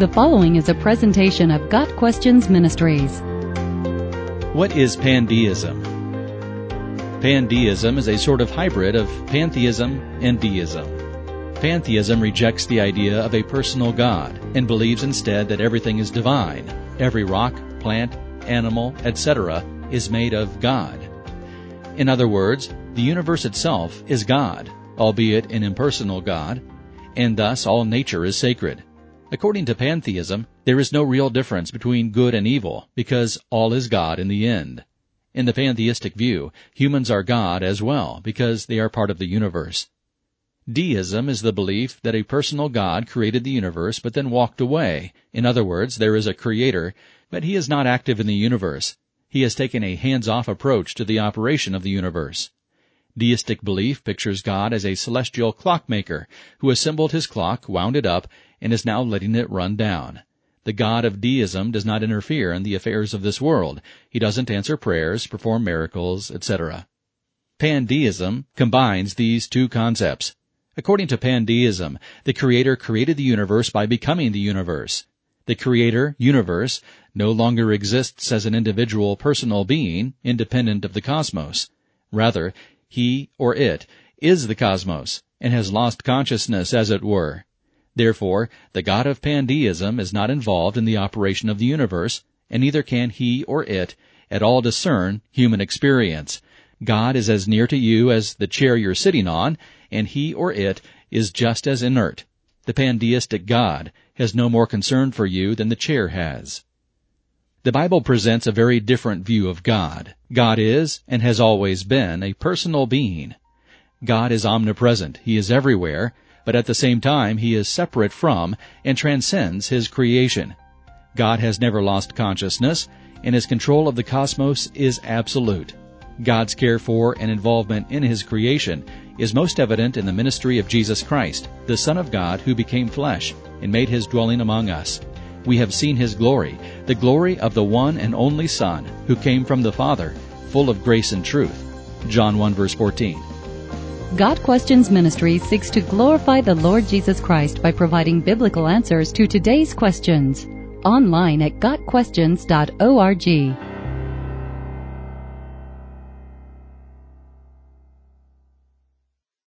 The following is a presentation of Got Questions Ministries. What is pandeism? Pandeism is a sort of hybrid of pantheism and deism. Pantheism rejects the idea of a personal God and believes instead that everything is divine. Every rock, plant, animal, etc. is made of God. In other words, the universe itself is God, albeit an impersonal God, and thus all nature is sacred. According to pantheism, there is no real difference between good and evil, because all is God in the end. In the pantheistic view, humans are God as well, because they are part of the universe. Deism is the belief that a personal God created the universe but then walked away. In other words, there is a creator, but he is not active in the universe. He has taken a hands-off approach to the operation of the universe. Deistic belief pictures God as a celestial clockmaker who assembled his clock, wound it up, and is now letting it run down. The God of deism does not interfere in the affairs of this world. He doesn't answer prayers, perform miracles, etc. Pandeism combines these two concepts. According to pandeism, the Creator created the universe by becoming the universe. The Creator, universe, no longer exists as an individual personal being, independent of the cosmos. Rather, he or it is the cosmos, and has lost consciousness, as it were. Therefore, the God of pandeism is not involved in the operation of the universe, and neither can he or it at all discern human experience. God is as near to you as the chair you're sitting on, and he or it is just as inert. The pandeistic God has no more concern for you than the chair has. The Bible presents a very different view of God. God is, and has always been, a personal being. God is omnipresent. He is everywhere, but at the same time he is separate from and transcends his creation. God has never lost consciousness, and his control of the cosmos is absolute. God's care for and involvement in his creation is most evident in the ministry of Jesus Christ, the Son of God who became flesh and made his dwelling among us. We have seen his glory, the glory of the one and only Son who came from the Father, full of grace and truth. John 1 verse 14. Got Questions Ministry seeks to glorify the Lord Jesus Christ by providing biblical answers to today's questions. Online at GotQuestions.org.